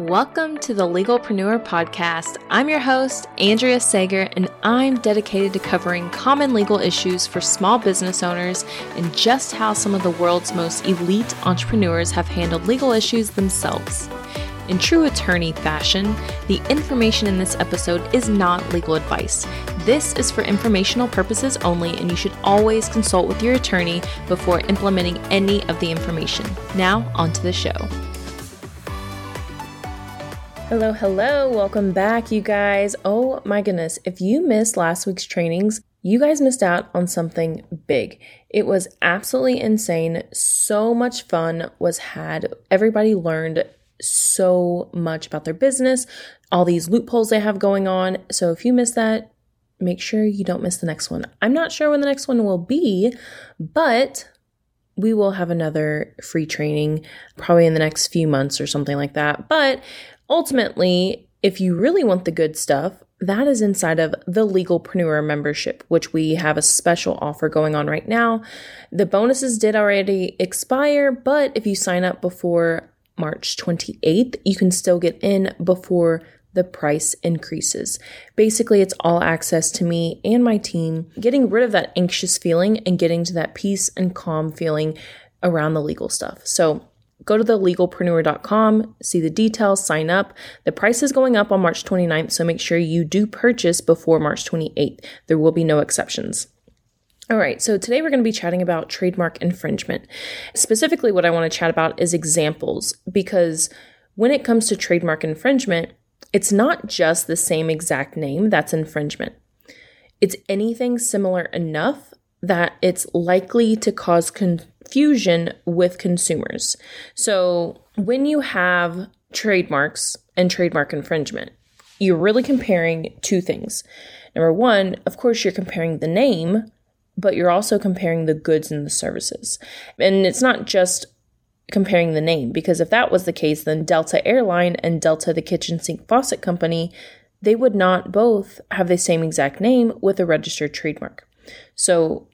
Welcome to the Legalpreneur Podcast. I'm your host, Andrea Sager, and I'm dedicated to covering common legal issues for small business owners and just how some of the world's most elite entrepreneurs have handled legal issues themselves. In true attorney fashion, the information in this episode is not legal advice. This is for informational purposes only, and you should always consult with your attorney before implementing any of the information. Now, on to the show. Hello, hello. Welcome back, you guys. Oh my goodness. If you missed last week's trainings, you guys missed out on something big. It was absolutely insane. So much fun was had. Everybody learned so much about their business, all these loopholes they have going on. So if you missed that, make sure you don't miss the next one. I'm not sure when the next one will be, but we will have another free training probably in the next few months or something like that. But Ultimately, if you really want the good stuff, that is inside of the Legalpreneur membership, which we have a special offer going on right now. The bonuses did already expire, but if you sign up before March 28th, you can still get in before the price increases. Basically, it's all access to me and my team, getting rid of that anxious feeling and getting to that peace and calm feeling around the legal stuff. So, Go to thelegalpreneur.com, see the details, sign up. The price is going up on March 29th, so make sure you do purchase before March 28th. There will be no exceptions. All right, so today we're going to be chatting about trademark infringement. Specifically, what I want to chat about is examples because when it comes to trademark infringement, it's not just the same exact name that's infringement. It's anything similar enough that it's likely to cause confusion with consumers. So, when you have trademarks and trademark infringement, you're really comparing two things. Number one, of course, you're comparing the name, but you're also comparing the goods and the services. And it's not just comparing the name, because if that was the case, then Delta Airline and Delta, the kitchen sink faucet company, they would not both have the same exact name with a registered trademark. So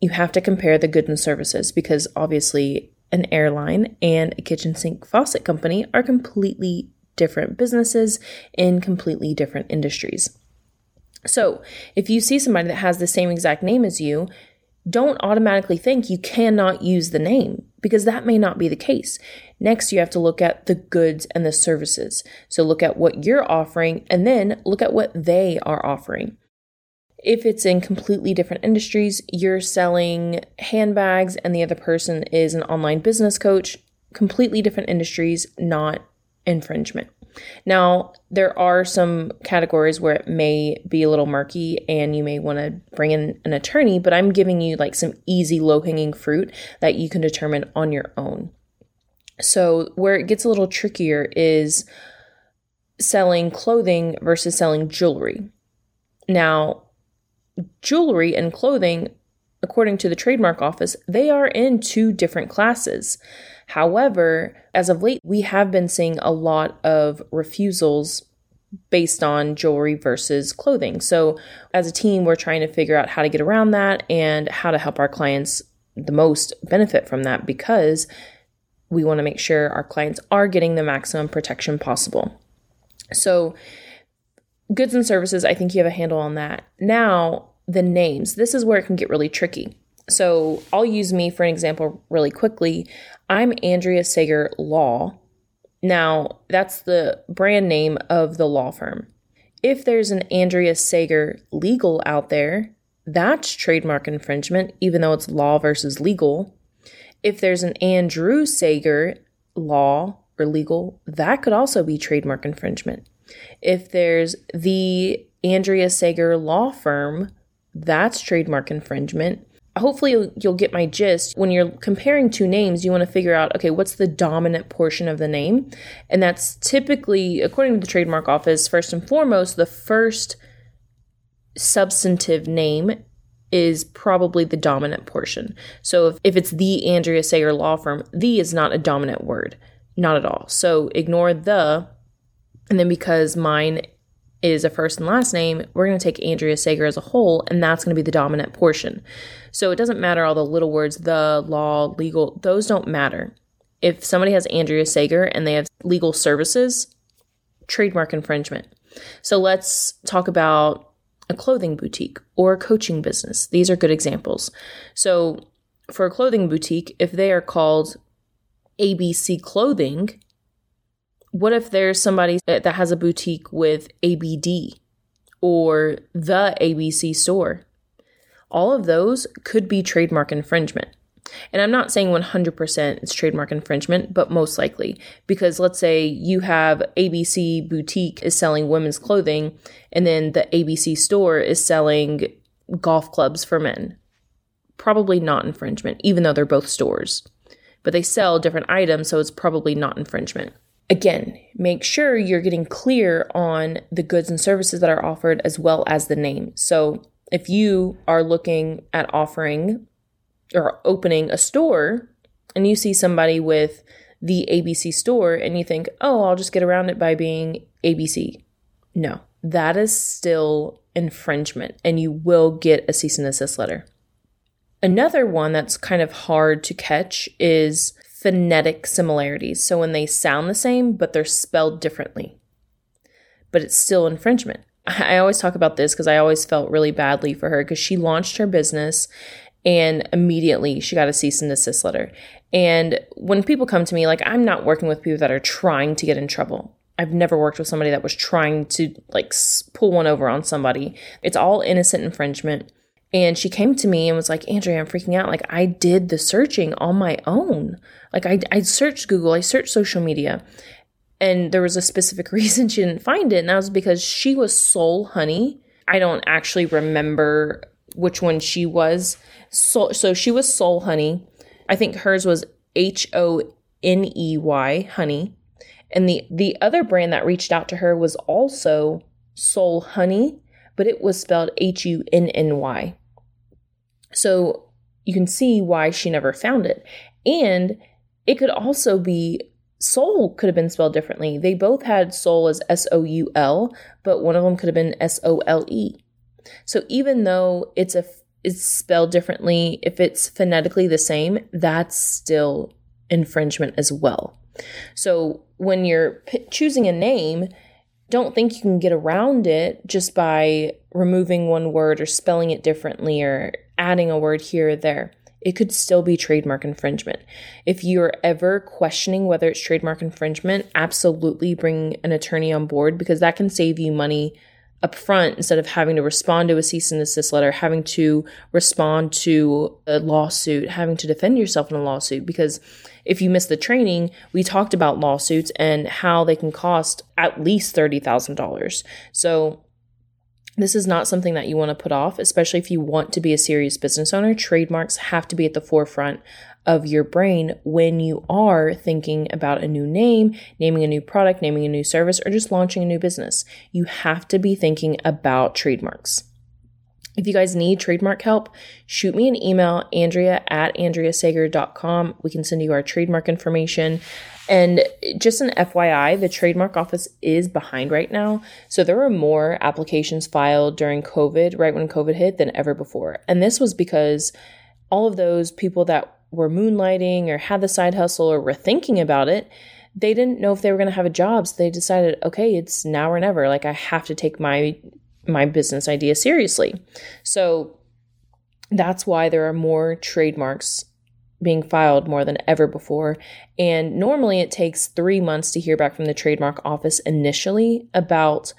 you have to compare the goods and services because obviously an airline and a kitchen sink faucet company are completely different businesses in completely different industries. So, if you see somebody that has the same exact name as you, don't automatically think you cannot use the name because that may not be the case. Next, you have to look at the goods and the services. So, look at what you're offering and then look at what they are offering. If it's in completely different industries, you're selling handbags and the other person is an online business coach, completely different industries, not infringement. Now, there are some categories where it may be a little murky and you may want to bring in an attorney, but I'm giving you like some easy low hanging fruit that you can determine on your own. So, where it gets a little trickier is selling clothing versus selling jewelry. Now, jewelry and clothing, according to the trademark office, they are in two different classes. However, as of late, we have been seeing a lot of refusals based on jewelry versus clothing. So, as a team, we're trying to figure out how to get around that and how to help our clients the most benefit from that because we want to make sure our clients are getting the maximum protection possible. So, goods and services, I think you have a handle on that. Now, the names. This is where it can get really tricky. So I'll use me for an example really quickly. I'm Andrea Sager Law. Now, that's the brand name of the law firm. If there's an Andrea Sager legal out there, that's trademark infringement, even though it's law versus legal. If there's an Andrew Sager law or legal, that could also be trademark infringement. If there's the Andrea Sager law firm, that's trademark infringement. Hopefully, you'll, get my gist. When you're comparing two names, you want to figure out okay, what's the dominant portion of the name? And that's typically, according to the trademark office, first and foremost, the first substantive name is probably the dominant portion. So if, if it's the Andrea Sager law firm, the is not a dominant word, not at all. So ignore the and then because mine is a first and last name, we're going to take Andrea Sager as a whole, and that's going to be the dominant portion. So it doesn't matter all the little words, the, law, legal, those don't matter. If somebody has Andrea Sager and they have legal services, trademark infringement. So let's talk about a clothing boutique or a coaching business. These are good examples. So for a clothing boutique, if they are called ABC Clothing, what if there's somebody that has a boutique with ABD or the ABC store? All of those could be trademark infringement. And I'm not saying 100% it's trademark infringement, but most likely. Because let's say you have ABC Boutique is selling women's clothing, and then the ABC store is selling golf clubs for men. Probably not infringement, even though they're both stores. But they sell different items, so it's probably not infringement. Again, make sure you're getting clear on the goods and services that are offered as well as the name. So if you are looking at offering or opening a store and you see somebody with the ABC store and you think, oh, I'll just get around it by being ABC. No, that is still infringement and you will get a cease and desist letter. Another one that's kind of hard to catch is phonetic similarities. So when they sound the same, but they're spelled differently, but it's still infringement. I always talk about this because I always felt really badly for her because she launched her business and immediately she got a cease and desist letter. And when people come to me, like I'm not working with people that are trying to get in trouble. I've never worked with somebody that was trying to like pull one over on somebody. It's all innocent infringement. And she came to me and was like, Andrea, I'm freaking out. Like, I did the searching on my own. Like, I, I searched Google, I searched social media, and there was a specific reason she didn't find it. And that was because she was Soul Honey. I don't actually remember which one she was. So, so she was Soul Honey. I think hers was H O N E Y Honey. And the, the other brand that reached out to her was also Soul Honey, but it was spelled H U N N Y. So you can see why she never found it. And it could also be soul could have been spelled differently. They both had soul as S O U L, but one of them could have been S O L E. So even though it's a it's spelled differently, if it's phonetically the same, that's still infringement as well. So when you're p- choosing a name, don't think you can get around it just by removing one word or spelling it differently or adding a word here or there. It could still be trademark infringement. If you're ever questioning whether it's trademark infringement, absolutely bring an attorney on board because that can save you money up front instead of having to respond to a cease and desist letter, having to respond to a lawsuit, having to defend yourself in a lawsuit. Because if you miss the training, we talked about lawsuits and how they can cost at least $30,000. So this is not something that you want to put off, especially if you want to be a serious business owner. Trademarks have to be at the forefront of your brain when you are thinking about a new name, naming a new product, naming a new service, or just launching a new business. You have to be thinking about trademarks. If you guys need trademark help, shoot me an email, Andrea at andreasager.com. We can send you our trademark information. And just an FYI, the trademark office is behind right now. So there were more applications filed during COVID, right when COVID hit, than ever before. And this was because all of those people that were moonlighting or had the side hustle or were thinking about it, they didn't know if they were going to have a job. So they decided, okay, it's now or never. Like I have to take my my business idea seriously. So that's why there are more trademarks being filed more than ever before. And normally it takes three months to hear back from the trademark office initially about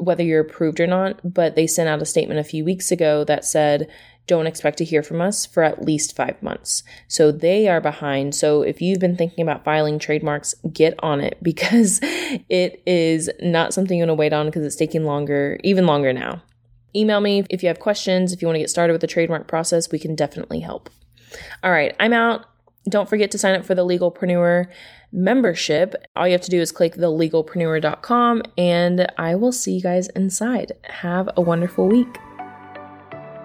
whether you're approved or not. But they sent out a statement a few weeks ago that said, don't expect to hear from us for at least five months. So they are behind. So if you've been thinking about filing trademarks, get on it because it is not something you want to wait on because it's taking longer, even longer now. Email me if you have questions. If you want to get started with the trademark process, we can definitely help. All right, I'm out. Don't forget to sign up for the Legalpreneur membership. All you have to do is click thelegalpreneur.com and I will see you guys inside. Have a wonderful week.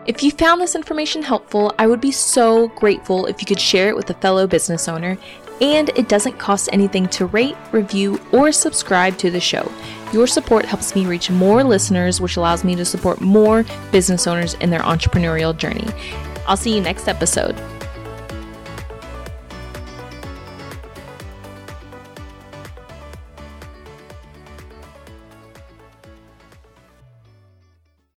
If you found this information helpful, I would be so grateful if you could share it with a fellow business owner. And it doesn't cost anything to rate, review, or subscribe to the show. Your support helps me reach more listeners, which allows me to support more business owners in their entrepreneurial journey. I'll see you next episode.